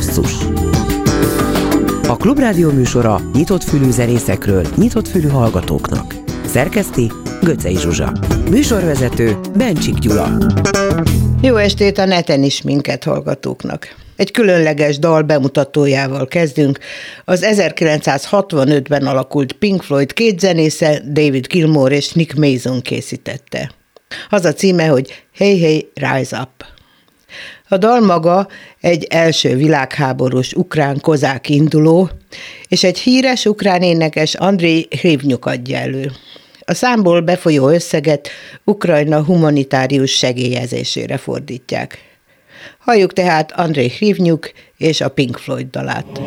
Basszus A Klubrádió műsora nyitott fülű zenészekről, nyitott fülű hallgatóknak. Szerkeszti Göcej Zsuzsa. Műsorvezető Bencsik Gyula. Jó estét a neten is minket hallgatóknak. Egy különleges dal bemutatójával kezdünk. Az 1965-ben alakult Pink Floyd két zenésze, David Gilmour és Nick Mason készítette. Az a címe, hogy Hey Hey Rise Up. A dal maga egy első világháborús ukrán kozák induló, és egy híres ukrán énekes Andrei Hrivnyuk adja elő. A számból befolyó összeget Ukrajna humanitárius segélyezésére fordítják. Halljuk tehát Andrei Hrivnyuk és a Pink Floyd dalát.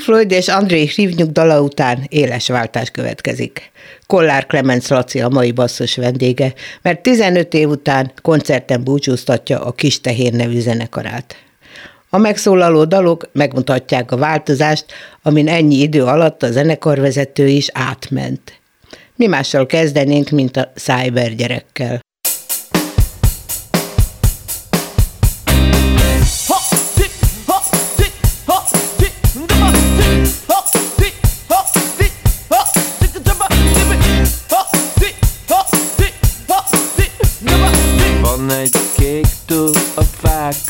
Pink Floyd és André Hrivnyuk dala után éles váltás következik. Kollár Clemens Laci a mai basszus vendége, mert 15 év után koncerten búcsúztatja a Kis Tehén nevű zenekarát. A megszólaló dalok megmutatják a változást, amin ennyi idő alatt a zenekarvezető is átment. Mi mással kezdenénk, mint a Cyber gyerekkel.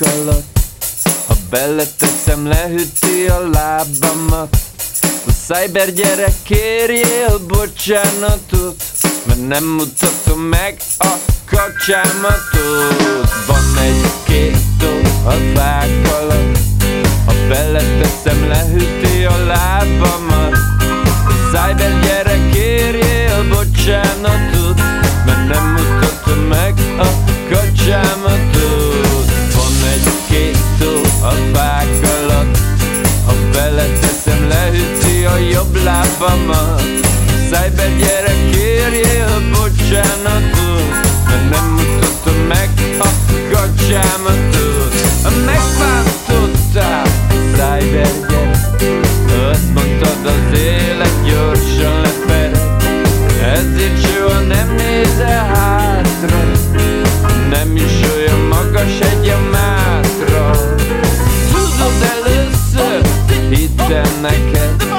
Alatt. Ha beleteszem, lehűti a lábamat. A cyber gyerek kérjél bocsánatot Mert nem mutatom meg a kacsámatot. Van egy két a fák alatt. Ha beleteszem lehűti a lábamat. A cyber gyerek kérjél bocsánatot Mert nem mutatom meg a kacsámatot a jobb lábamat. Cyber gyerek kérjél bocsánatot nem mutatom meg a kacsámatot. Megváltottál Cyber gyerek Azt mondtad az élet gyorsan lepered Ezért soha nem nézel hátra Nem is olyan magas egy a mátra. Tudod először hittem neked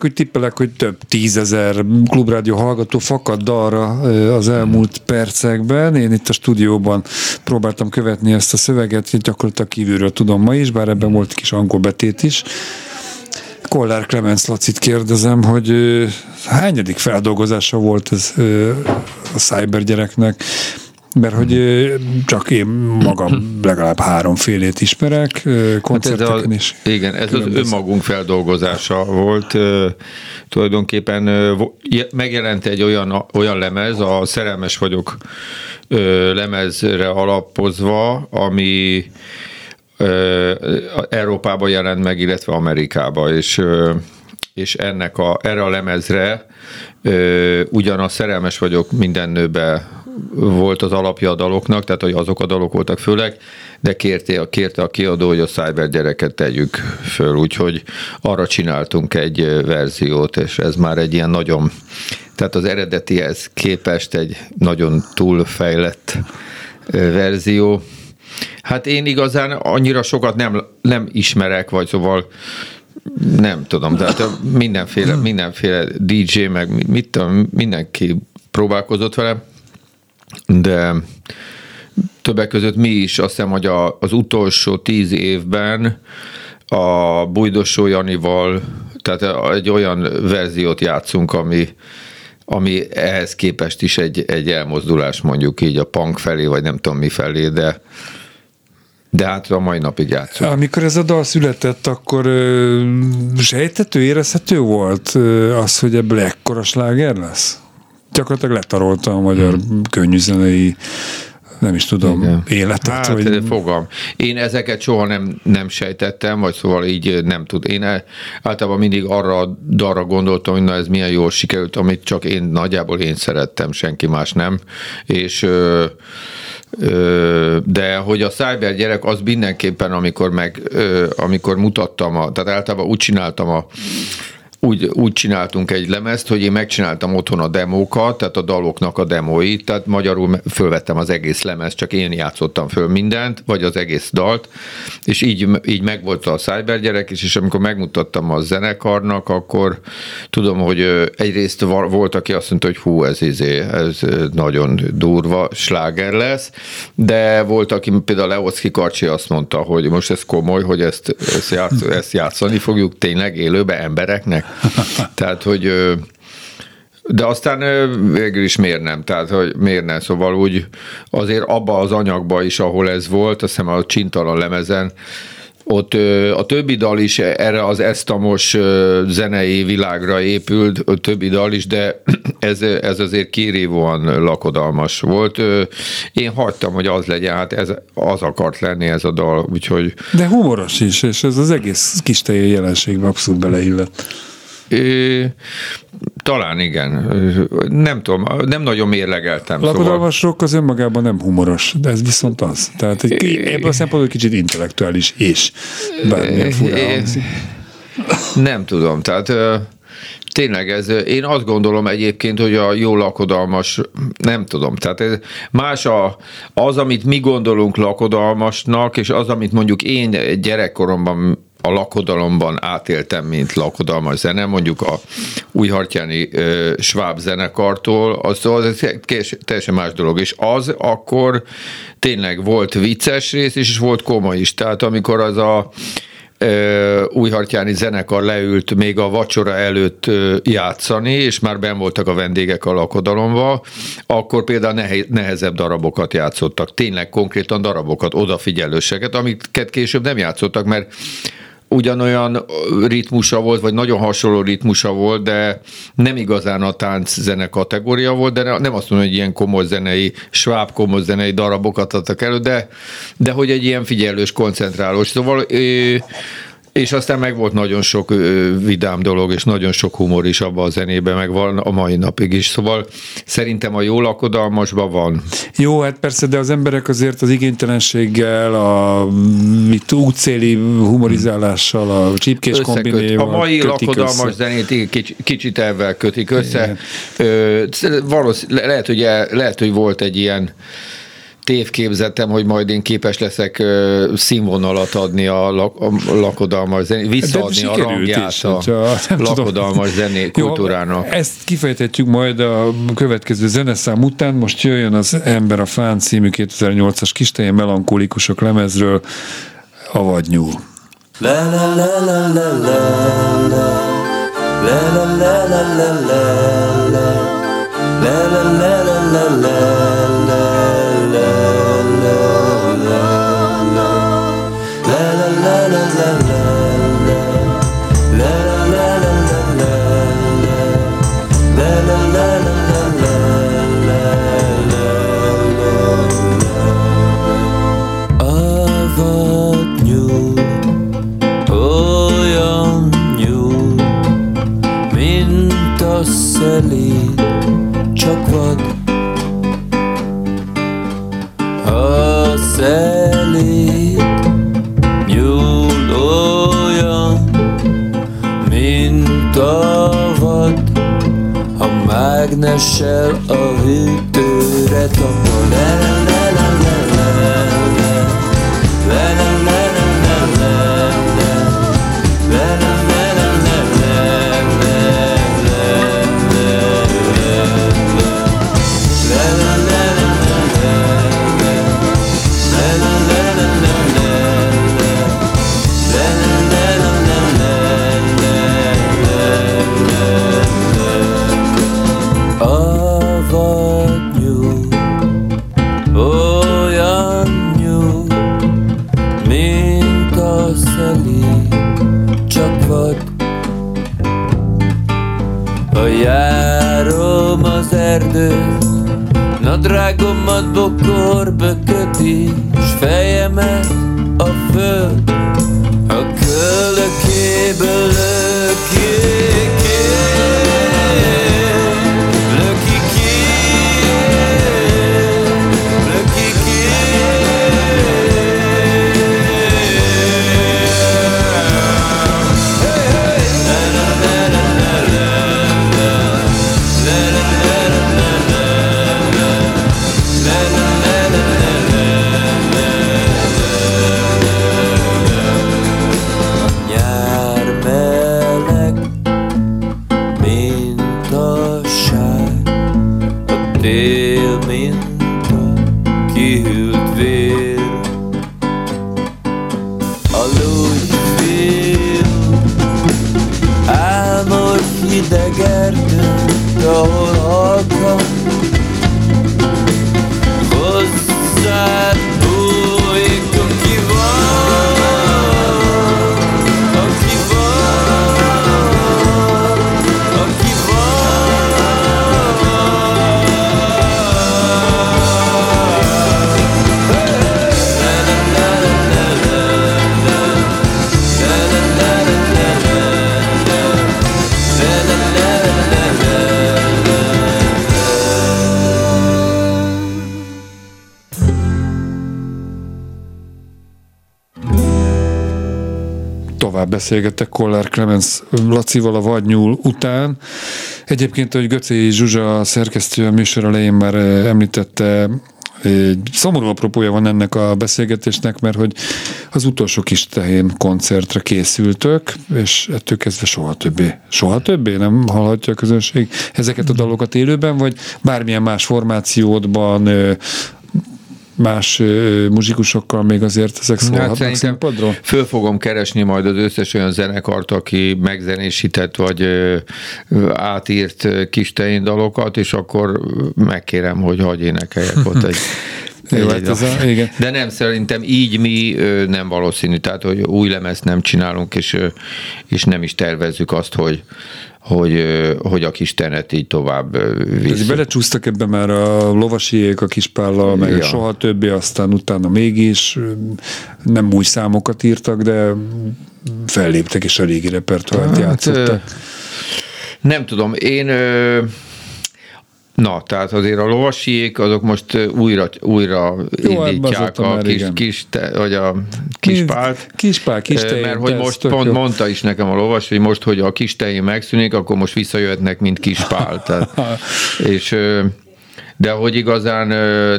csak úgy tippelek, hogy több tízezer klubrádió hallgató fakad ö, az elmúlt percekben. Én itt a stúdióban próbáltam követni ezt a szöveget, így gyakorlatilag kívülről tudom ma is, bár ebben volt kis angol betét is. Kollár Clemens Lacit kérdezem, hogy hányadik feldolgozása volt ez a Cyber gyereknek, mert hogy csak én magam legalább háromfélét ismerek, ö, Hát ez a, koncerteken is. igen, ez az önmagunk feldolgozása volt. Tulajdonképpen megjelent egy olyan, olyan lemez, a Szerelmes vagyok lemezre alapozva, ami Európában jelent meg, illetve Amerikába, és és ennek a, erre a lemezre ö, ugyan a Szerelmes vagyok minden nőbe volt az alapja a daloknak, tehát hogy azok a dalok voltak főleg, de kérte, kérte a kiadó, hogy a Cyber gyereket tegyük föl, úgyhogy arra csináltunk egy verziót, és ez már egy ilyen nagyon, tehát az eredetihez képest egy nagyon túlfejlett verzió. Hát én igazán annyira sokat nem, nem ismerek, vagy szóval nem tudom, tehát mindenféle, mindenféle DJ, meg mit tudom, mindenki próbálkozott vele, de többek között mi is azt hiszem, hogy a, az utolsó tíz évben a Bújdosó Janival, tehát egy olyan verziót játszunk, ami, ami ehhez képest is egy, egy elmozdulás mondjuk így a punk felé, vagy nem tudom mi felé, de de hát a mai napig játszunk. Amikor ez a dal született, akkor ö, sejtető, érezhető volt ö, az, hogy ebből ekkora sláger lesz? Gyakorlatilag letarolta a magyar hmm. könnyűzenei nem is tudom, Igen. életet. Hát, vagy... fogam. Én ezeket soha nem, nem sejtettem, vagy szóval így nem tud. Én általában mindig arra darra gondoltam, hogy na ez milyen jól sikerült, amit csak én nagyjából én szerettem, senki más nem. És ö, ö, de hogy a cyber gyerek az mindenképpen, amikor meg, ö, amikor mutattam, a, tehát általában úgy csináltam a úgy, úgy csináltunk egy lemezt, hogy én megcsináltam otthon a demókat, tehát a daloknak a demóit, tehát magyarul fölvettem az egész lemez, csak én játszottam föl mindent, vagy az egész dalt, és így, így megvolt a cybergyerek is, és amikor megmutattam a zenekarnak, akkor tudom, hogy egyrészt volt, aki azt mondta, hogy hú, ez, izé, ez nagyon durva, sláger lesz, de volt, aki például Leoszki Karcsi azt mondta, hogy most ez komoly, hogy ezt, ezt, játsz, ezt játszani fogjuk tényleg élőbe embereknek. Tehát, hogy de aztán végül is miért nem, tehát hogy miért nem, szóval úgy azért abba az anyagba is, ahol ez volt, azt hiszem a Csintalan lemezen, ott a többi dal is erre az esztamos zenei világra épült, a többi dal is, de ez, ez azért kirívóan lakodalmas volt. Én hagytam, hogy az legyen, hát ez az akart lenni ez a dal, úgyhogy De humoros is, és ez az egész kis teljes jelenségbe abszolút beleillett. Talán igen. Nem tudom, nem nagyon mérlegeltem. Szóval, Lakodalmas rock az önmagában nem humoros, de ez viszont az. Tehát egy, ebből a szempontból kicsit intellektuális és bármilyen hangzik. nem tudom, tehát tényleg ez, én azt gondolom egyébként, hogy a jó lakodalmas, nem tudom, tehát ez más a, az, amit mi gondolunk lakodalmasnak, és az, amit mondjuk én gyerekkoromban a lakodalomban átéltem, mint lakodalmas zene, mondjuk a újhartyáni ö, sváb zenekartól, az, az kés- teljesen más dolog, és az akkor tényleg volt vicces rész és volt komoly is, tehát amikor az a újhartyáni zenekar leült még a vacsora előtt játszani, és már ben voltak a vendégek a lakodalomba, akkor például nehe- nehezebb darabokat játszottak, tényleg konkrétan darabokat, odafigyelőseket, amiket később nem játszottak, mert ugyanolyan ritmusa volt, vagy nagyon hasonló ritmusa volt, de nem igazán a tánc zene kategória volt, de nem azt mondom, hogy ilyen komoly zenei, sváb komoly zenei darabokat adtak elő, de, de hogy egy ilyen figyelős, koncentrálós. Szóval ö, és aztán meg volt nagyon sok ö, vidám dolog, és nagyon sok humor is abban a zenében, meg van a mai napig is. Szóval szerintem a jó lakodalmasban van. Jó, hát persze, de az emberek azért az igénytelenséggel, a mit, útszéli humorizálással, a csípkés kombinéval A mai lakodalmas össze. zenét kicsit, kicsit ebben kötik össze. Ö, valószín, le- lehet, hogy, el- lehet, hogy volt egy ilyen tévképzetem, hogy majd én képes leszek színvonalat adni a, lak, a lakodalmas zené, visszaadni a rangját is, a lakodalmas zené kultúrának. Jó, ezt kifejtetjük majd a következő zeneszám után. Most jöjjön az Ember a Fán című 2008-as kisteljen melankolikusok lemezről a vadnyúl. Avad beszélgettek Kollár Clemens Lacival a Vadnyúl után. Egyébként, hogy Göcé Zsuzsa szerkesztő a műsor elején már eh, említette, egy szomorú apropója van ennek a beszélgetésnek, mert hogy az utolsó kis tehén koncertre készültök, és ettől kezdve soha többé, soha többé nem hallhatja a közönség ezeket a dalokat élőben, vagy bármilyen más formációdban, ö, más ö, muzsikusokkal még azért ezek szólhatnak hát színpadról? Föl fogom keresni majd az összes olyan zenekart, aki megzenésített vagy átírt kis dalokat, és akkor megkérem, hogy hagyj énekeljek ott egy Jó, hát ez a- igen. De nem, szerintem így mi nem valószínű, tehát hogy új lemezt nem csinálunk, és, és nem is tervezzük azt, hogy, hogy, hogy a kis tenet így tovább ö, Ez belecsúsztak ebbe már a lovasiék a kispállal, meg Ja. soha többi, aztán utána mégis nem új számokat írtak, de felléptek és a régi repertoárt Hát, játszottak. Nem tudom, én... Na, tehát azért a lovasiék, azok most újra, újra Jó, indítják a kis, igen. kis, te, vagy a kispált. Kispál, kis tején, Mert hogy most pont jó. mondta is nekem a lovas, hogy most, hogy a kis tején megszűnik, akkor most visszajöhetnek, mint kispál. Tehát, és de hogy igazán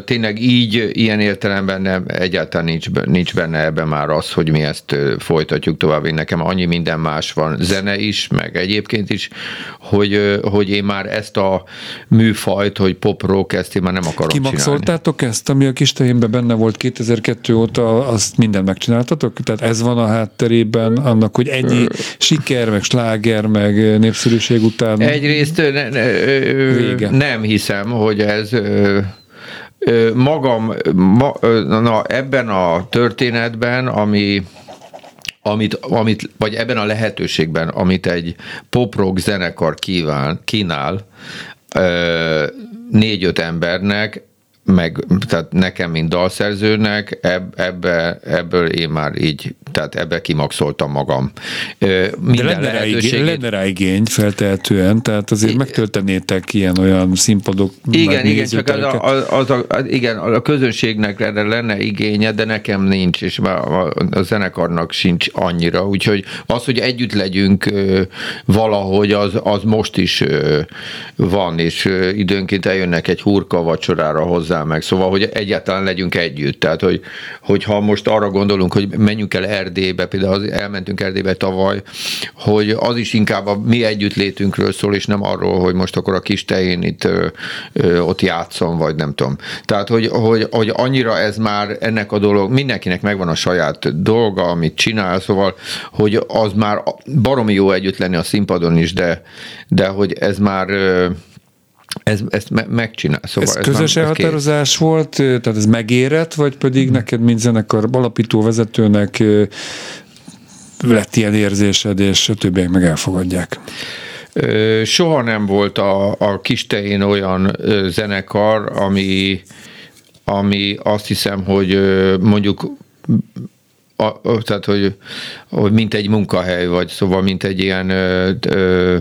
tényleg így, ilyen értelemben nem, egyáltalán nincs, nincs benne ebben már az, hogy mi ezt folytatjuk tovább. Én nekem annyi minden más van, zene is, meg egyébként is, hogy, hogy én már ezt a műfajt, hogy pop rock, ezt én már nem akarom csinálni. Kimaxoltátok ezt, ami a kis tejénben benne volt 2002 óta, azt mindent megcsináltatok? Tehát ez van a hátterében annak, hogy ennyi siker, meg sláger, meg népszerűség után Egyrészt ne, ne, Vége. nem hiszem, hogy ez ö, ö, magam, ma, ö, na, ebben a történetben, ami amit, amit, vagy ebben a lehetőségben, amit egy pop-rock zenekar kíván, kínál négy-öt embernek, meg tehát nekem, mint dalszerzőnek, eb, ebbe, ebből én már így, tehát ebbe kimaxoltam magam. Ö, De Minden lenne rá, igény, lehetőségét lenne rá igény feltehetően, tehát azért megtöltenétek ilyen-olyan színpadok. Igen, igen, csak az a, az, a, az, igen, a közönségnek erre lenne igénye, de nekem nincs, és már a, a zenekarnak sincs annyira, úgyhogy az, hogy együtt legyünk valahogy, az, az most is van, és időnként eljönnek egy hurka vacsorára hozzá meg, szóval, hogy egyáltalán legyünk együtt, tehát, hogy, hogyha most arra gondolunk, hogy menjünk el Erdélybe, például elmentünk Erdélybe tavaly, hogy az is inkább a mi együttlétünkről szól, és nem arról, hogy most akkor a kis tején itt ö, ö, ott játszom, vagy nem tudom. Tehát, hogy, hogy, hogy annyira ez már ennek a dolog, mindenkinek megvan a saját dolga, amit csinál, szóval, hogy az már baromi jó együtt lenni a színpadon is, de, de hogy ez már ez, ezt me- megcsinál. Szóval Ez ez közös ez. Mhm. elhatározás volt, tehát ez megérett, vagy pedig neked, mint zenekar alapító vezetőnek lett ilyen érzésed, és a többiek meg elfogadják? Soha nem volt a, a Kistején olyan zenekar, ami, ami azt hiszem, hogy mondjuk a, tehát, hogy, hogy mint egy munkahely, vagy szóval mint egy ilyen, ö,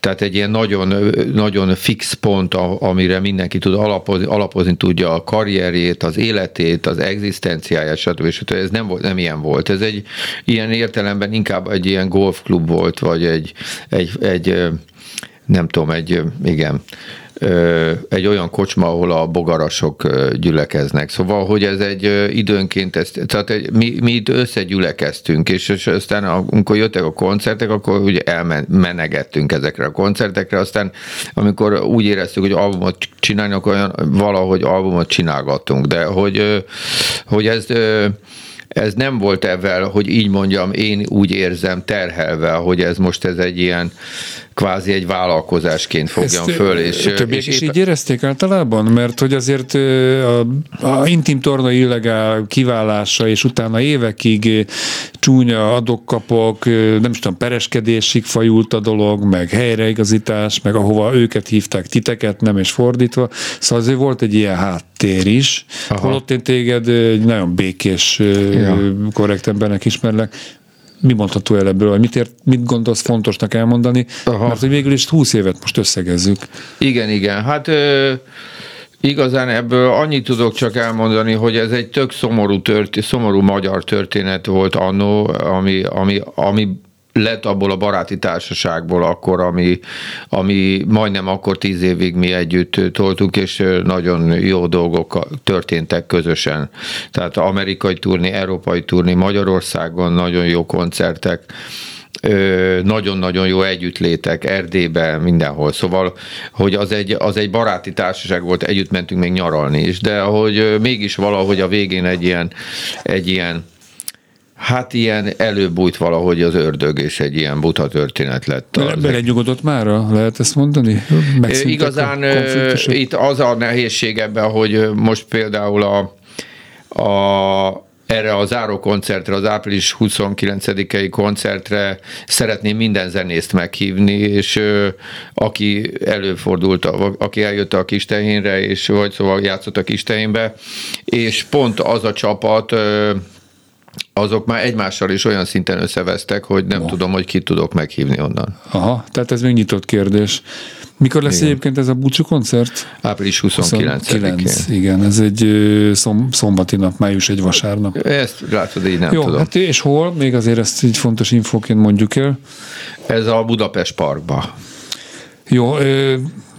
tehát egy ilyen nagyon, nagyon fix pont, amire mindenki tud alapozni, alapozni tudja a karrierjét, az életét, az egzisztenciáját, stb. stb. Ez nem, volt, nem ilyen volt. Ez egy ilyen értelemben inkább egy ilyen golfklub volt, vagy egy, egy, egy nem tudom, egy, igen, egy olyan kocsma, ahol a bogarasok gyülekeznek. Szóval, hogy ez egy időnként, ez, tehát egy, mi, mi itt összegyülekeztünk, és, és aztán amikor jöttek a koncertek, akkor ugye elmenegettünk ezekre a koncertekre, aztán amikor úgy éreztük, hogy albumot csinálni, akkor olyan, valahogy albumot csinálgattunk, de hogy, hogy ez ez nem volt ebben, hogy így mondjam, én úgy érzem terhelve, hogy ez most ez egy ilyen kvázi egy vállalkozásként fogjam Ezt, föl. És, többiek és is épp- így érezték általában? Mert hogy azért a, a intim torna illegál kiválása, és utána évekig csúnya adok-kapok, nem is tudom, pereskedésig fajult a dolog, meg helyreigazítás, meg ahova őket hívták, titeket nem, és fordítva. Szóval azért volt egy ilyen háttér is. Aha. Holott én téged egy nagyon békés, Ja. korrekt embernek ismerlek. Mi mondható el ebből, vagy mit, ért, mit gondolsz fontosnak elmondani? Aha. Mert hogy végül is 20 évet most összegezzük. Igen, igen. Hát ö, igazán ebből annyit tudok csak elmondani, hogy ez egy tök szomorú, tört, szomorú magyar történet volt annó, ami, ami, ami lett abból a baráti társaságból akkor, ami, ami majdnem akkor tíz évig mi együtt toltuk, és nagyon jó dolgok történtek közösen. Tehát amerikai turné, európai turné Magyarországon, nagyon jó koncertek, nagyon-nagyon jó együttlétek Erdélyben, mindenhol. Szóval, hogy az egy, az egy baráti társaság volt, együtt mentünk még nyaralni is, de hogy mégis valahogy a végén egy ilyen, egy ilyen Hát ilyen előbújt valahogy az ördög, és egy ilyen buta történet lett. Az- belenyugodott mára, lehet ezt mondani? Igazán itt az a nehézség ebben, hogy most például a, a erre a záró koncertre, az április 29-i koncertre szeretném minden zenészt meghívni, és ö, aki előfordult, a- aki eljött a Kistehénre, és vagy szóval játszott a Kistehénbe, és pont az a csapat, ö, azok már egymással is olyan szinten összevesztek, hogy nem tudom, hogy ki tudok meghívni onnan. Aha, tehát ez még nyitott kérdés. Mikor lesz Igen. egyébként ez a búcsú koncert? Április 29-én. igen, ez egy szom, szombati nap, május egy vasárnap. Ezt látod, így nem Jó, tudom. hát és hol? Még azért ezt így fontos infóként mondjuk el. Ez a Budapest Parkba. Jó,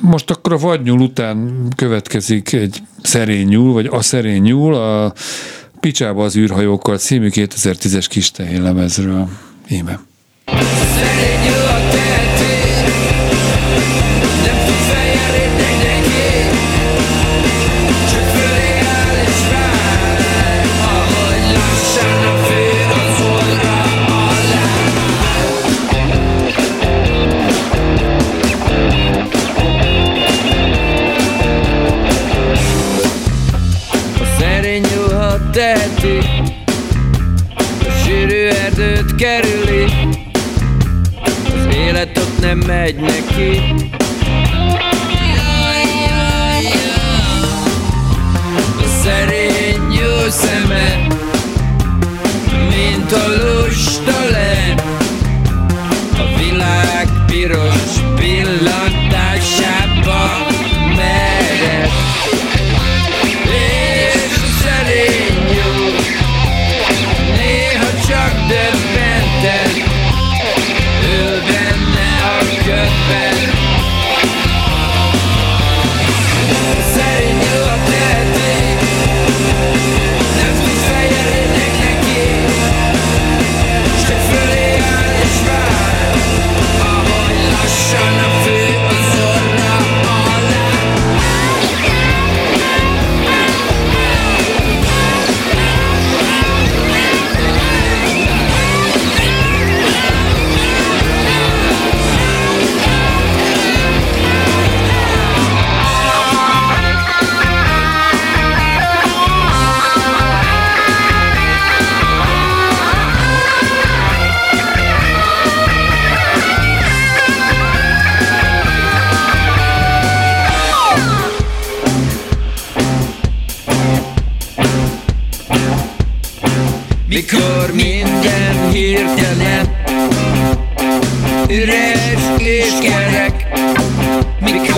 most akkor a vadnyúl után következik egy szerény nyúl, vagy a szerény nyúl, a Picsába az űrhajókkal című 2010-es kis lemezről. Íme. Szerényül teheti A sűrű erdőt kerüli. Az élet ott nem megy neki. A szerény jó szeme Mint a lusta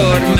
mikor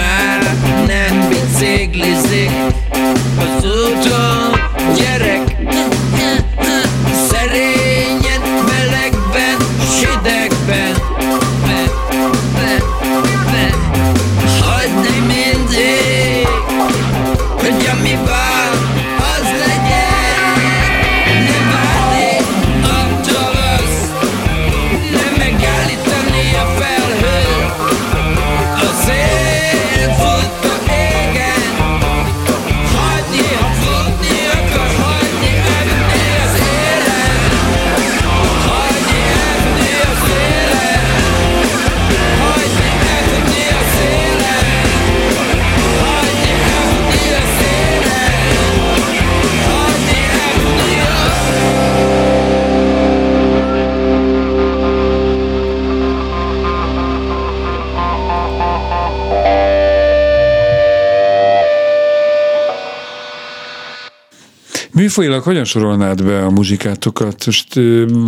Műfajilag hogyan sorolnád be a muzsikátokat? Most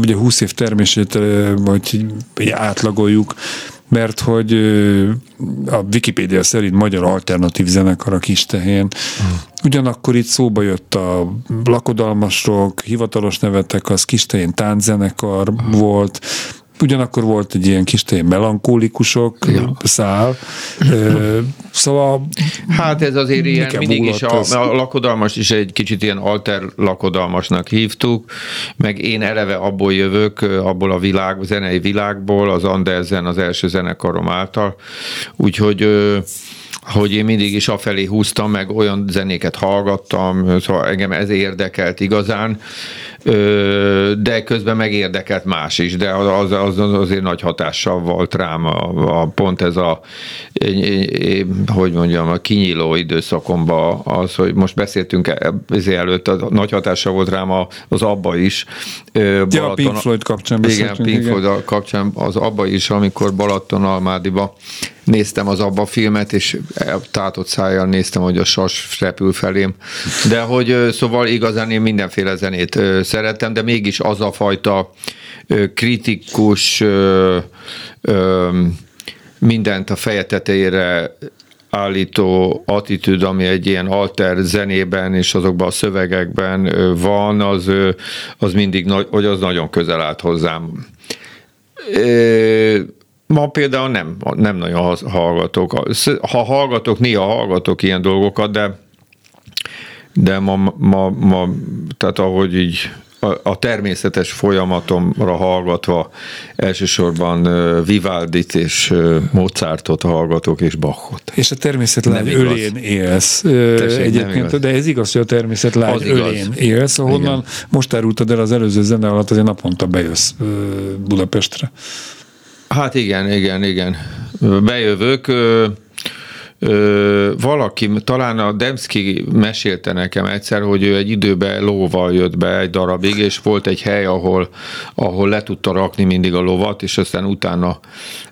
ugye 20 év termését vagy átlagoljuk, mert hogy a Wikipédia szerint magyar alternatív zenekar a kis tehén. Ugyanakkor itt szóba jött a lakodalmasok, hivatalos nevetek, az kis tehén tánczenekar volt, Ugyanakkor volt egy ilyen kis tehén melankólikusok szál. Ö, Szóval Hát ez azért ilyen, Nekem mindig is ez. a, a lakodalmas is egy kicsit ilyen alter lakodalmasnak hívtuk, meg én eleve abból jövök, abból a világ, zenei világból, az Andersen az első zenekarom által, úgyhogy hogy én mindig is afelé húztam, meg olyan zenéket hallgattam, szóval engem ez érdekelt igazán, de közben megérdekelt más is, de az, az, az azért nagy hatással volt rám a, a pont ez a, hogy mondjam, a kinyíló időszakomban az, hogy most beszéltünk e- ezért előtt, a nagy hatással volt rám a- az abba is. Ö, Ja, a Pink Floyd kapcsán Igen, beszéltünk, Pink igen. Floyd kapcsán az abba is, amikor Balatonalmádiba néztem az abba filmet, és tátott szájjal néztem, hogy a sas repül felém. De hogy szóval igazán én mindenféle zenét ö, szerettem, de mégis az a fajta kritikus mindent a feje tetejére állító attitűd, ami egy ilyen alter zenében és azokban a szövegekben van, az, az mindig, hogy az nagyon közel állt hozzám. Ma például nem, nem nagyon hallgatok. Ha hallgatok, néha hallgatok ilyen dolgokat, de de ma, ma, ma tehát ahogy így a, a természetes folyamatomra hallgatva elsősorban ö, Vivaldit és Mozartot hallgatok, és Bachot. És a természet lágy ölén élsz. Tessék, Egyébként, de ez igaz, hogy a természet lágy ölén élsz, ahonnan Igen. most árultad el az előző zene alatt, azért naponta bejössz ö, Budapestre. Hát igen, igen, igen. Bejövök, ö, ö, valaki, talán a Demszki mesélte nekem egyszer, hogy ő egy időben lóval jött be egy darabig, és volt egy hely, ahol, ahol le tudta rakni mindig a lovat, és aztán utána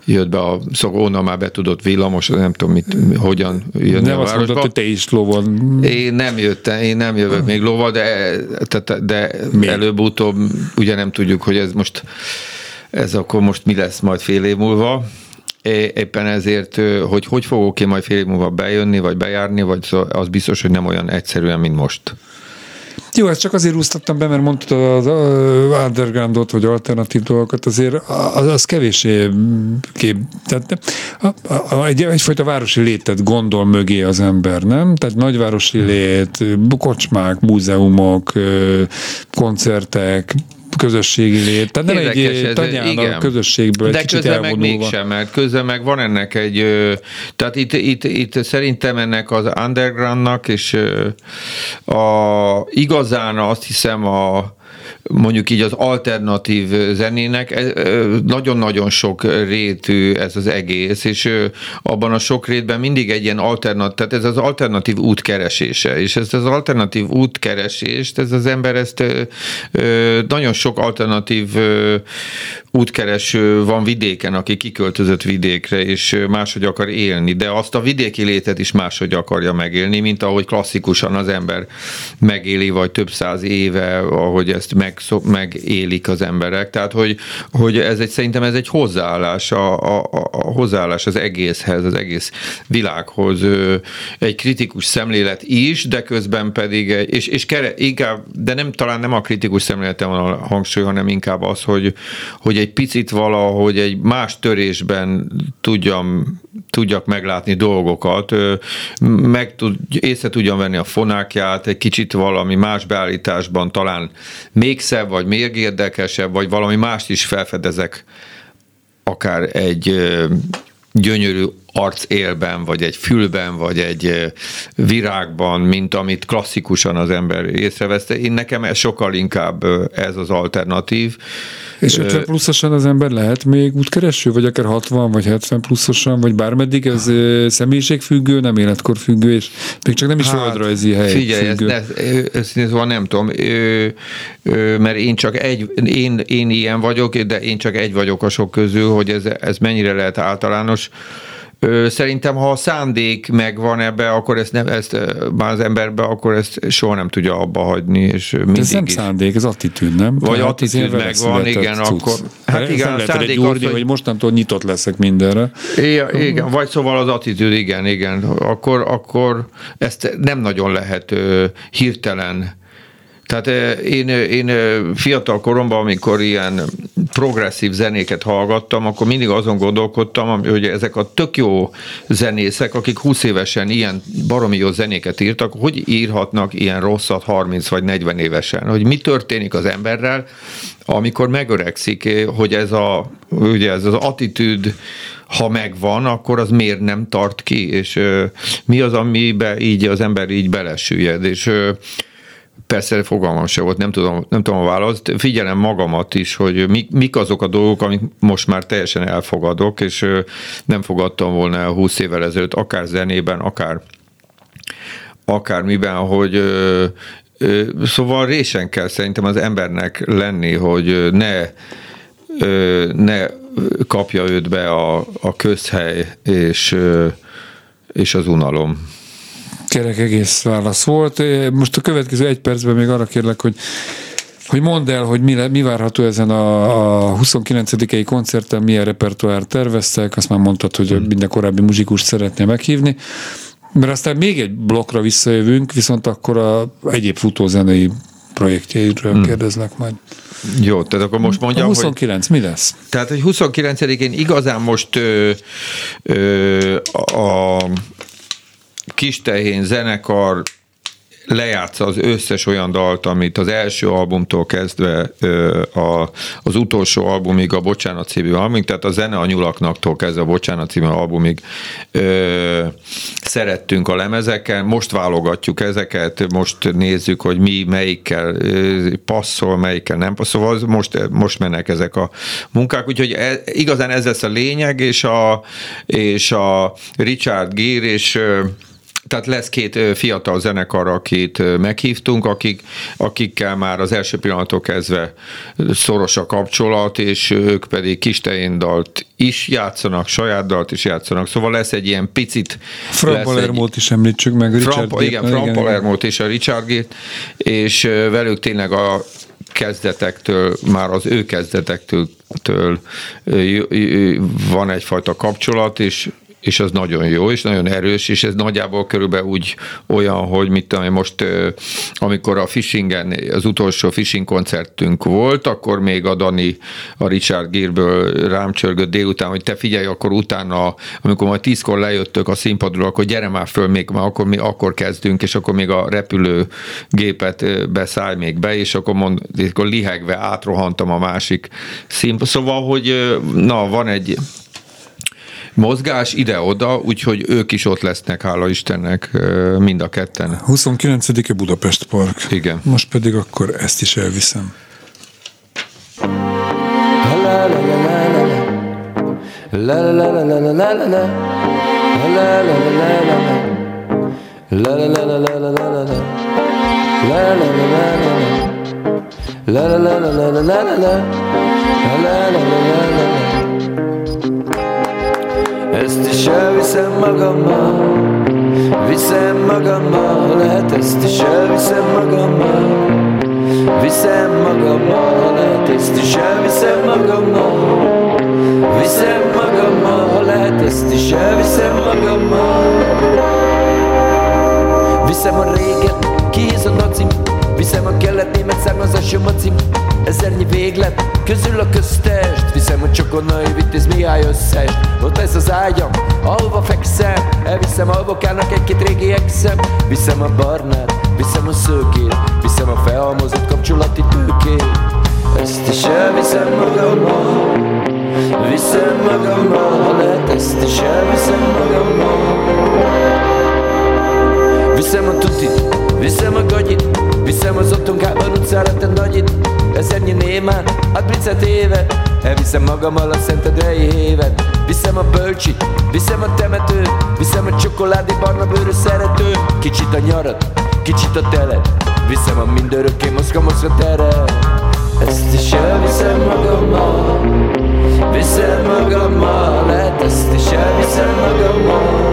jött be a, szóval onnan már be tudott villamos, nem tudom, mit, hogyan jönni Nem a azt városba. hogy te is lovon. Én nem jöttem, én nem jövök még lova, de, de, de előbb-utóbb ugye nem tudjuk, hogy ez most ez akkor most mi lesz majd fél év múlva. Éppen ezért, hogy hogy fogok én majd fél év múlva bejönni, vagy bejárni, vagy az biztos, hogy nem olyan egyszerűen, mint most. Jó, ezt csak azért úsztattam be, mert mondtad az undergroundot, vagy alternatív dolgokat, azért az, az kevéssé kép, tehát a, a, egy, egyfajta városi létet gondol mögé az ember, nem? Tehát nagyvárosi lét, kocsmák, múzeumok, koncertek, közösségi lét. Tehát nem Érdekes egy tanyán a közösségből, egy De kicsit közben meg mégsem, mert közben meg van ennek egy, tehát itt, itt, itt szerintem ennek az undergroundnak, és a, igazán azt hiszem a mondjuk így az alternatív zenének ez, nagyon-nagyon sok rétű ez az egész, és abban a sok rétben mindig egy ilyen alternatív, tehát ez az alternatív út keresése, és ezt az alternatív út keresést, ez az ember ezt nagyon sok alternatív útkereső van vidéken, aki kiköltözött vidékre, és máshogy akar élni, de azt a vidéki létet is máshogy akarja megélni, mint ahogy klasszikusan az ember megéli, vagy több száz éve, ahogy ezt meg megszok, megélik az emberek. Tehát, hogy, hogy ez egy, szerintem ez egy hozzáállás, a, a, a hozzáállás az egészhez, az egész világhoz, egy kritikus szemlélet is, de közben pedig, egy, és, és kere, inkább, de nem talán nem a kritikus szemlélete van a hangsúly, hanem inkább az, hogy, hogy egy picit valahogy egy más törésben tudjam, tudjak meglátni dolgokat, meg tud, észre tudjam venni a fonákját, egy kicsit valami más beállításban talán még szebb, vagy még érdekesebb, vagy valami mást is felfedezek, akár egy gyönyörű arcélben, vagy egy fülben, vagy egy virágban, mint amit klasszikusan az ember észrevesz. Én nekem ez sokkal inkább ez az alternatív. És 50 pluszosan az ember lehet még útkereső, vagy akár 60, vagy 70 pluszosan, vagy bármeddig ez személyiségfüggő, nem életkorfüggő, és még csak nem is hát, földrajzi hely Figyelj, függő. ez, ez, ez van, nem tudom, ö, ö, mert én csak egy, én, én ilyen vagyok, de én csak egy vagyok a sok közül, hogy ez, ez mennyire lehet általános. Szerintem, ha a szándék megvan ebbe, akkor ezt, nem, ezt már az emberbe, akkor ezt soha nem tudja abba hagyni. És mindig ez nem is. szándék, ez attitűd, nem? Vagy Tehát attitűd megvan, igen, cucc. akkor... Hát igen, a szándék az, hogy... hogy mostantól nyitott leszek mindenre. Igen, igen, vagy szóval az attitűd, igen, igen. Akkor, akkor ezt nem nagyon lehet uh, hirtelen tehát én, én fiatal koromban, amikor ilyen progresszív zenéket hallgattam, akkor mindig azon gondolkodtam, hogy ezek a tök jó zenészek, akik 20 évesen ilyen baromi jó zenéket írtak, hogy írhatnak ilyen rosszat 30 vagy 40 évesen? Hogy mi történik az emberrel, amikor megöregszik, hogy ez, a, ugye ez az attitűd, ha megvan, akkor az miért nem tart ki, és mi az, amiben így az ember így belesüllyed, és Persze fogalmam se volt, nem tudom, nem tudom a választ. Figyelem magamat is, hogy mik, mik azok a dolgok, amik most már teljesen elfogadok, és nem fogadtam volna el 20 évvel ezelőtt, akár zenében, akár akármiben, hogy szóval résen kell szerintem az embernek lenni, hogy ne ne kapja őt be a, a közhely és, és az unalom kerek egész válasz volt. Most a következő egy percben még arra kérlek, hogy hogy mondd el, hogy mi, mi várható ezen a, a 29-i koncerten, milyen repertoár terveztek, azt már mondtad, hogy hmm. minden korábbi muzsikust szeretné meghívni, mert aztán még egy blokkra visszajövünk, viszont akkor a egyéb futózenei projektjeiről hmm. kérdeznek majd. Jó, tehát akkor most mondjam, a 29, hogy, mi lesz? Tehát, hogy 29-én igazán most ö, ö, a Kistehén zenekar lejátsza az összes olyan dalt, amit az első albumtól kezdve a, az utolsó albumig, a Bocsánat című albumig, tehát a zene a nyulaknaktól kezdve a Bocsánat című albumig ö, szerettünk a lemezeken, most válogatjuk ezeket, most nézzük, hogy mi melyikkel passzol, melyikkel nem passzol, most, most mennek ezek a munkák, úgyhogy e, igazán ez lesz a lényeg, és a, és a Richard Gere és tehát lesz két fiatal zenekar, akit meghívtunk, akik, akikkel már az első pillanattól kezdve szoros a kapcsolat, és ők pedig kistején dalt is játszanak, saját dalt is játszanak, szóval lesz egy ilyen picit... Frank Palermót is említsük meg, Richard Fran, Gate, Igen, Frank Palermót és a Richard Gate, és velük tényleg a kezdetektől, már az ő kezdetektől től van egyfajta kapcsolat, és és az nagyon jó, és nagyon erős, és ez nagyjából körülbelül úgy olyan, hogy mit tudom, most amikor a Fishingen, az utolsó Fishing koncertünk volt, akkor még a Dani, a Richard Gírből rám csörgött délután, hogy te figyelj, akkor utána, amikor majd tízkor lejöttök a színpadról, akkor gyere már föl, még, már akkor, mi akkor kezdünk, és akkor még a repülőgépet beszállj még be, és akkor, mond, akkor lihegve átrohantam a másik színpadra. Szóval, hogy na, van egy mozgás ide-oda, úgyhogy ők is ott lesznek, hála Istennek, mind a ketten. 29-e Budapest Park. Igen. Most pedig akkor ezt is elviszem. Ezt is elviszem magammal. Viszem magammal Lehet ezt is elviszem magammal. Viszem magammal, lehet ezt is elviszem magammal. Viszem magammal, lehet ezt is elviszem magammal. Viszem a réget, kihéz a nacim Viszem a kelet német származású macim Ezernyi véglet, közül a köztest Viszem a csokonai vitéz Mihály összes Ott ez az ágyam, ahova fekszem Elviszem a avokának egy-két régi exem. Viszem a barnát, viszem a szőkét Viszem a felhalmozott kapcsolati tőkét. Ezt is elviszem magammal Viszem magammal, ha lehet ezt is elviszem magammal. Viszem a tutit, viszem a gagyit Viszem az otthonkában utcára te nagyit Ezernyi némán, ad bricet éve. Elviszem magammal a szentedrei hévet. Viszem a bölcsit, viszem a temetőt Viszem a csokoládé barna bőrű szerető. Kicsit a nyarat, kicsit a telet Viszem a mindörökké mozga-mozga teret. Ezt is elviszem magammal Viszem magammal, lehet ezt is elviszem magammal.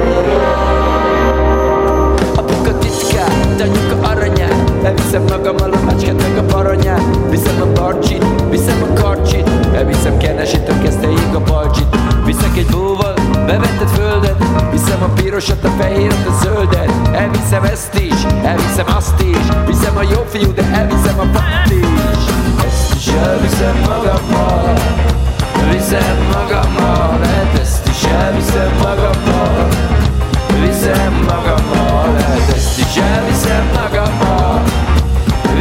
Apuka titkát, anyuka aranyát Elviszem magammal a macskát meg a paranyát Viszem a barcsit, viszem a karcsit. Elviszem kenesítől kezdteig a balcsit. Viszek egy búval, bevetted földet Viszem a pirosat, a fehéret, a zöldet. Elviszem ezt is, elviszem azt is. Viszem a jó fiú, de elviszem a fát is. Ezt is elviszem magammal Viszem magammal, lehet ezt is elviszem magammal Viszem magammal, lehet ezt is elviszem magammal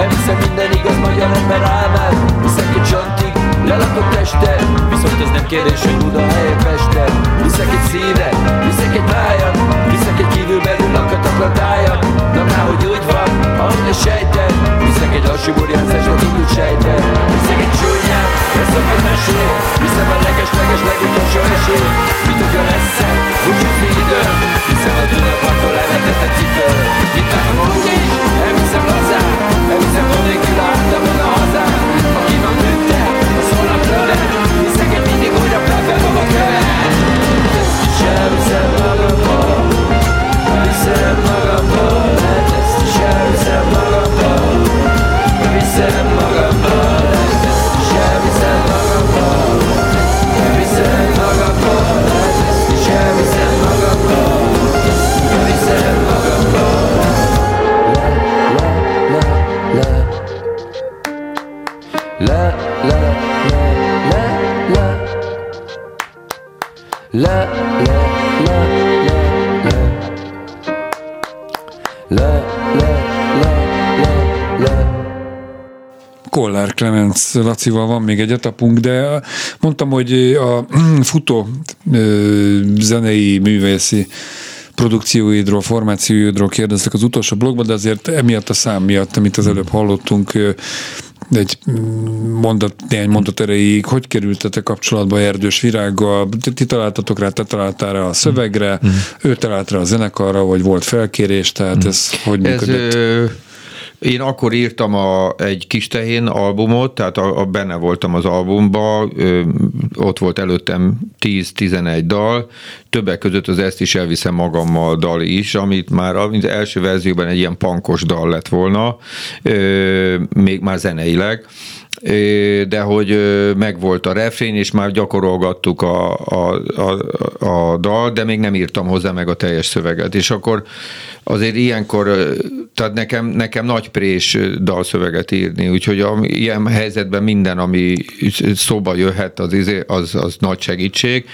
Elvisze minden igaz magyar ember álmát Hiszek egy csontig lelakott este. Viszont ez nem kérdés, hogy Buda helye Peste Hiszek egy szívre, hiszek egy vájat. Hiszek egy kívülbelül lakat akadályat Na ráhogy úgy van, ahogy a sejted Hiszek egy lassú burjánzásra tudjuk sejted Hiszek egy csúnyán, leszok egy mesé Hiszem a leges-leges legutolsó esély Mi tudja lesz-e, búcsúzni idő? Hiszem a tudapattól elvetett a cipő. Itt már úgy is, elviszem Shows up. Kollár Clemens Lacival van még egy etapunk, de mondtam, hogy a futó zenei művészi produkcióidról, formációidról kérdeztek az utolsó blogban, de azért emiatt a szám miatt, amit az előbb hallottunk, egy mondat, néhány mondat erejéig, hogy kerültetek kapcsolatba Erdős Virággal, ti, találtatok rá, te találtál rá a szövegre, mm. ő talált rá a zenekarra, vagy volt felkérés, tehát mm. ez hogy Ez, működött? ö, én akkor írtam a, egy kis tehén albumot, tehát a, a benne voltam az albumba, ö, ott volt előttem 10-11 dal, többek között az ezt is elviszem magammal dal is, amit már az első verzióban egy ilyen pankos dal lett volna, ö, még már zeneileg, de hogy megvolt a refrén, és már gyakorolgattuk a, a, a, a dal, de még nem írtam hozzá meg a teljes szöveget. És akkor azért ilyenkor, tehát nekem, nekem nagy prés dalszöveget írni, úgyhogy a, ilyen helyzetben minden, ami szóba jöhet, az, izé- az, az nagy segítség,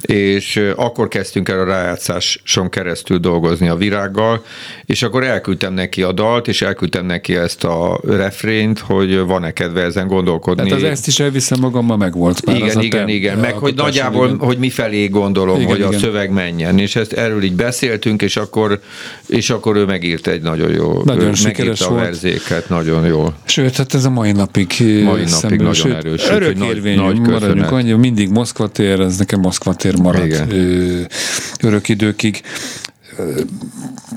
és akkor kezdtünk el a rájátszáson keresztül dolgozni a virággal, és akkor elküldtem neki a dalt, és elküldtem neki ezt a refrént, hogy van-e kedve ezen gondolkodni. Tehát az ezt is elviszem magammal meg volt már. Igen, a igen, te igen. Meg hogy nagyjából, igen. hogy mi felé gondolom, Igen, hogy a igen. szöveg menjen. És ezt erről így beszéltünk, és akkor, és akkor ő megírt egy nagyon jó. Nagyon sikeres a verzéket, nagyon jól. Sőt, hát ez a mai napig Mai napig szemben, nagyon sőt, erős, Örök nagy- nagy maradjunk annyi, mindig Moszkva tér, ez nekem Moszkva tér marad Igen. ö, örök időkig.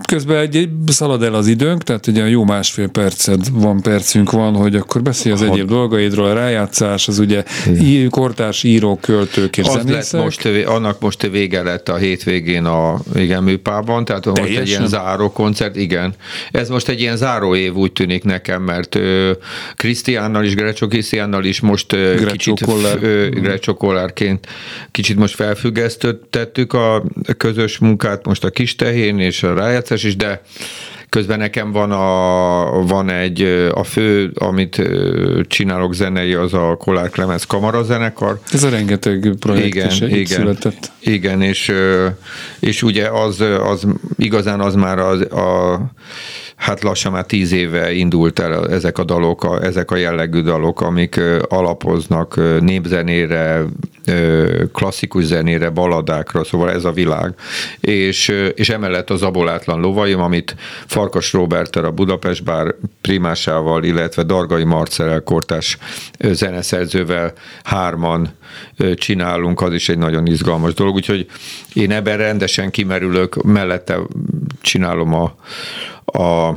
Közben egy, egy szalad el az időnk, tehát ugye jó másfél perced van, percünk van, hogy akkor beszélj az egyéb dolgaidról, a rájátszás, az ugye í- kortárs írók, költők és Az lett zenészek. most, annak most vége lett a hétvégén a igen, műpában, tehát most egy Teljesen? ilyen záró koncert, igen. Ez most egy ilyen záró év úgy tűnik nekem, mert Krisztiánnal is, Grecsó Krisztiánnal is most ö, Grecsó kicsit ö, Grecsó Kollárként kicsit most felfüggesztettük a közös munkát, most a kis tehén és a rájátszás is, de Közben nekem van, a, van egy, a fő, amit csinálok zenei, az a Kollár Klemens kamarazenekar, Ez a rengeteg projekt igen, is igen, született. igen, és, és ugye az, az igazán az már az, a, hát lassan már tíz éve indult el ezek a dalok, a, ezek a jellegű dalok, amik alapoznak népzenére, klasszikus zenére, baladákra, szóval ez a világ. És, és emellett az abolátlan lovaim, amit Farkas Roberter a Budapest bár primásával, illetve Dargai Marcelel kortás zeneszerzővel hárman csinálunk, az is egy nagyon izgalmas dolog, úgyhogy én ebben rendesen kimerülök, mellette csinálom a, a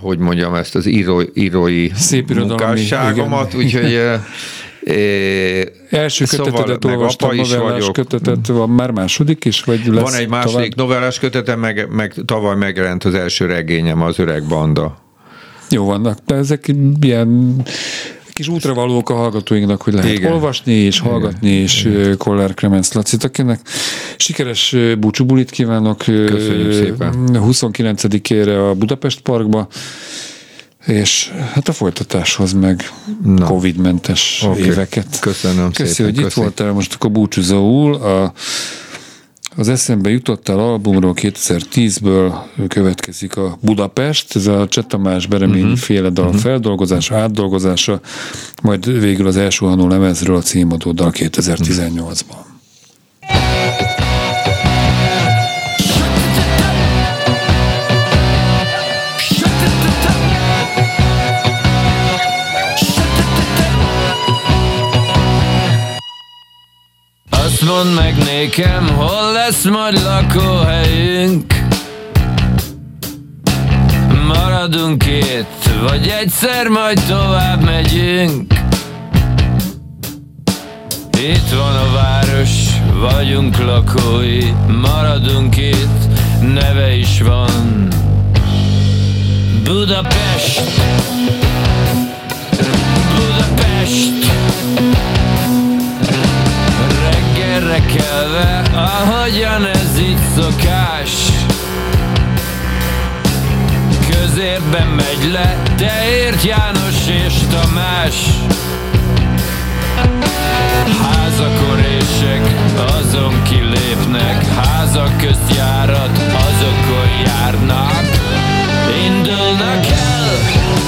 hogy mondjam ezt, az író, írói Szép munkásságomat, úgyhogy ö, ö, Első szóval kötetedet meg olvastam, novellás vagyok. kötetet, van már második is, vagy lesz Van egy második tovább? novellás kötetem, meg, meg tavaly megjelent az első regényem, az Öreg Banda. Jó vannak, de ezek ilyen kis útravalók a hallgatóinknak, hogy lehet Igen. Igen. olvasni és hallgatni, és ö, Kollár Kremenc Lacit, akinek sikeres búcsúbulit kívánok. Köszönjük szépen. 29-ére a Budapest Parkba, és hát a folytatáshoz meg Na. Covid-mentes Oké. éveket. Köszönöm Köszi, szépen, hogy itt köszi. voltál, most akkor búcsúzóul. A, az eszembe jutottál albumról 2010-ből következik a Budapest, ez a Cseh Tamás Bereményi Mhm. uh-huh. féle dal uh-huh. feldolgozása, átdolgozása, majd végül az első hanó lemezről a címadó dal 2018-ban. Mondd meg nékem, hol lesz majd lakóhelyünk? Maradunk itt, vagy egyszer majd tovább megyünk? Itt van a város, vagyunk lakói Maradunk itt, neve is van. Budapest Kelve, ahogyan ez itt szokás. Közérben megy le, teért János és Tamás. Házakorések, azon kilépnek. Házak közt járat, azokon járnak. Indulnak el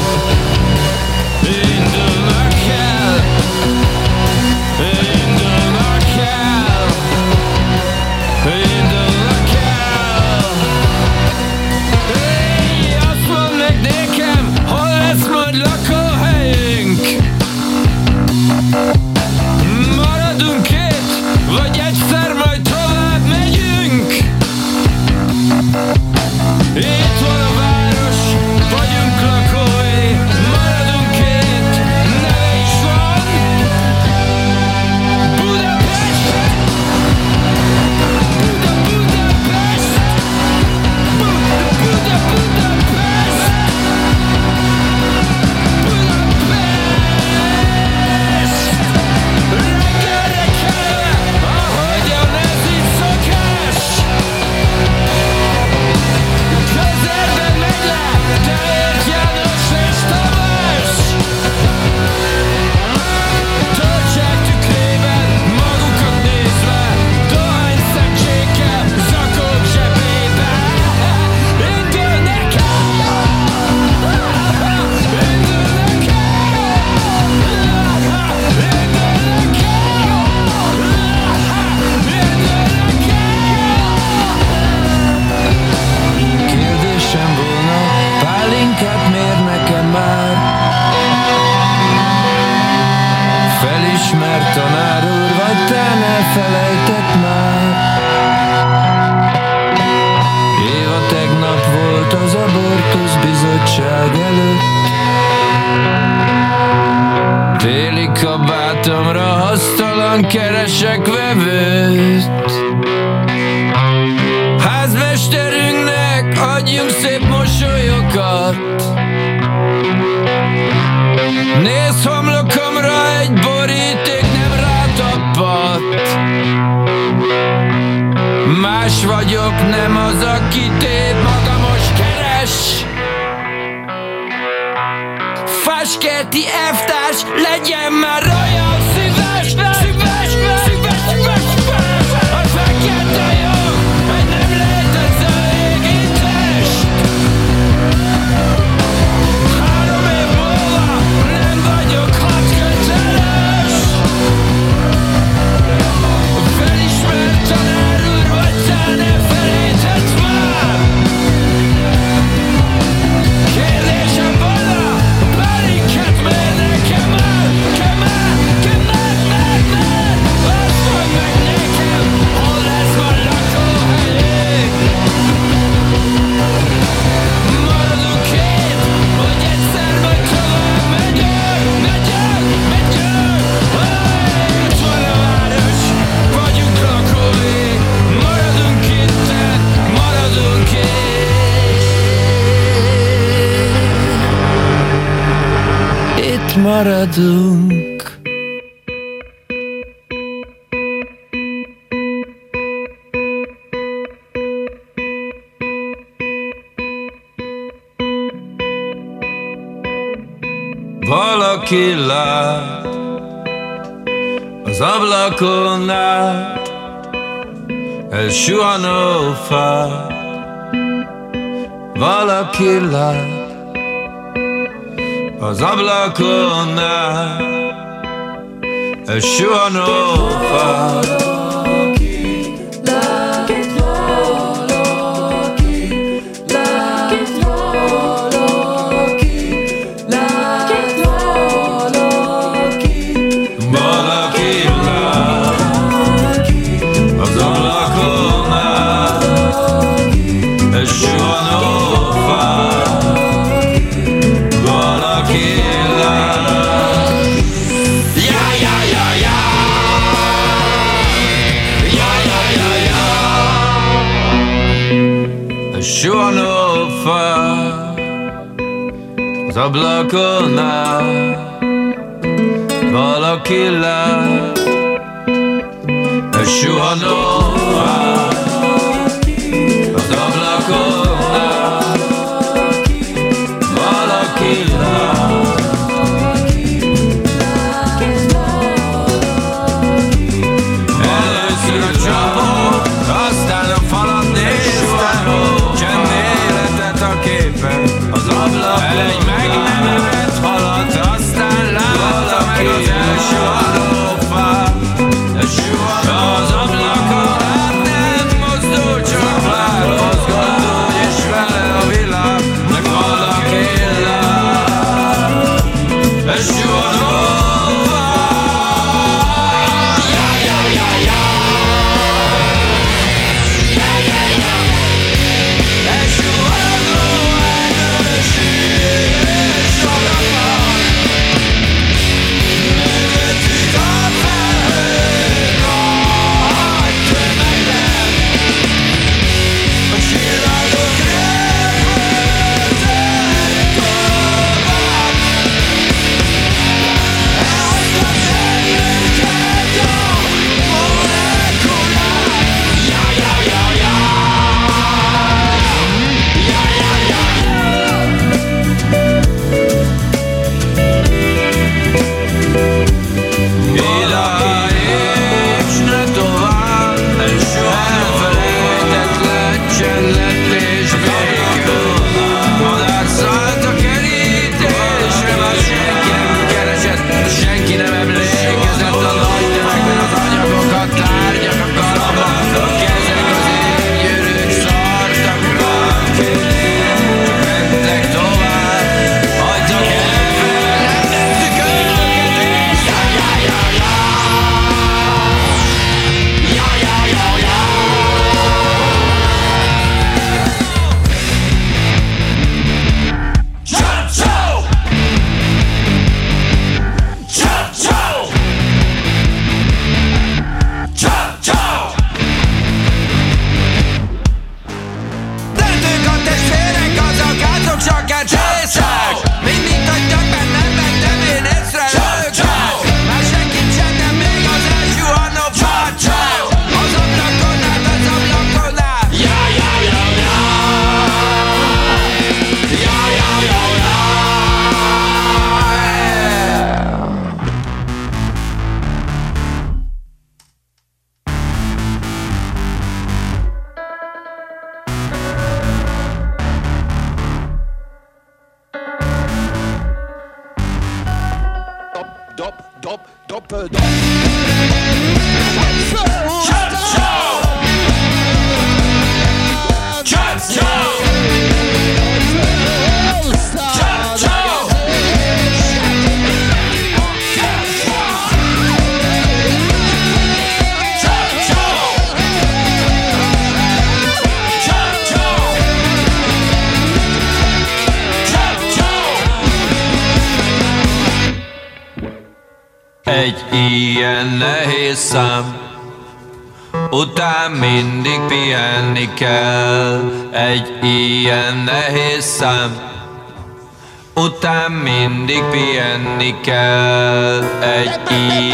az abortusz bizottság előtt. Téli kabátomra hasztalan keresek vevőt. Házmesterünknek adjunk szép mosolyokat. Nézd homlokomra egy boríték nem rátappat Más vagyok, nem az, aki tép the air maradunk Valaki lát az ablakon át egy suhanó fát. Valaki lát az ablakon át egy ablakon. Valaki lát Egy suhanó át Valaki lát. Először a csapó Aztán a falat a képen. Az evett halat Aztán látta meg az első Az ablakon át nem mozdul Csak vár mozgató És vele a világ Meg valaki lát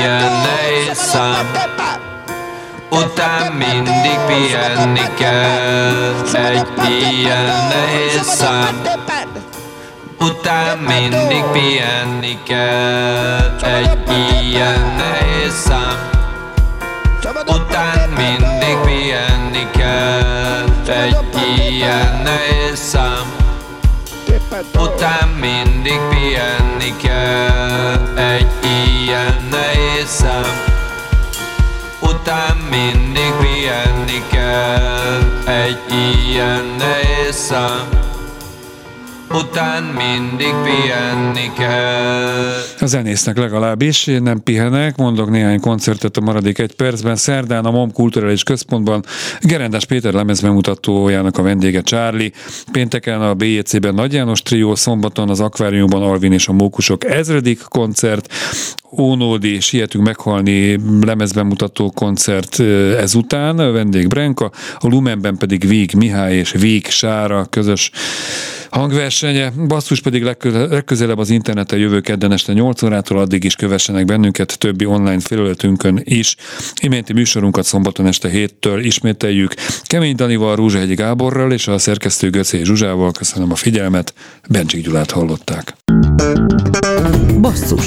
nehéz szám. Után mindig pihenni kell Egy ilyen nehéz szám. Után mindig pihenni kell Egy ilyen nehéz szám. Után mindig pihenni kell Egy ilyen nehéz szám. Után mindig pihenni kell mindig pihenni kell Egy ilyen nehéz szám után mindig pihenni kell. A zenésznek legalábbis, én nem pihenek, mondok néhány koncertet a maradék egy percben. Szerdán a MOM Kulturális Központban Gerendás Péter lemezbemutatójának a vendége Charlie. Pénteken a BJC-ben Nagy János Trió, szombaton az Akváriumban Alvin és a Mókusok ezredik koncert, Ónódi Sietünk meghalni lemezbemutató koncert ezután, a vendég Brenka, a Lumenben pedig Víg Mihály és Víg Sára közös hangversenye, basszus pedig legközelebb az interneten jövő kedden este 8 órától, addig is kövessenek bennünket többi online felületünkön is. Iménti műsorunkat szombaton este 7-től ismételjük. Kemény Danival, Rúzsahegyi Gáborral és a szerkesztő Göcé Zsuzsával köszönöm a figyelmet, Bencsik Gyulát hallották. Basszus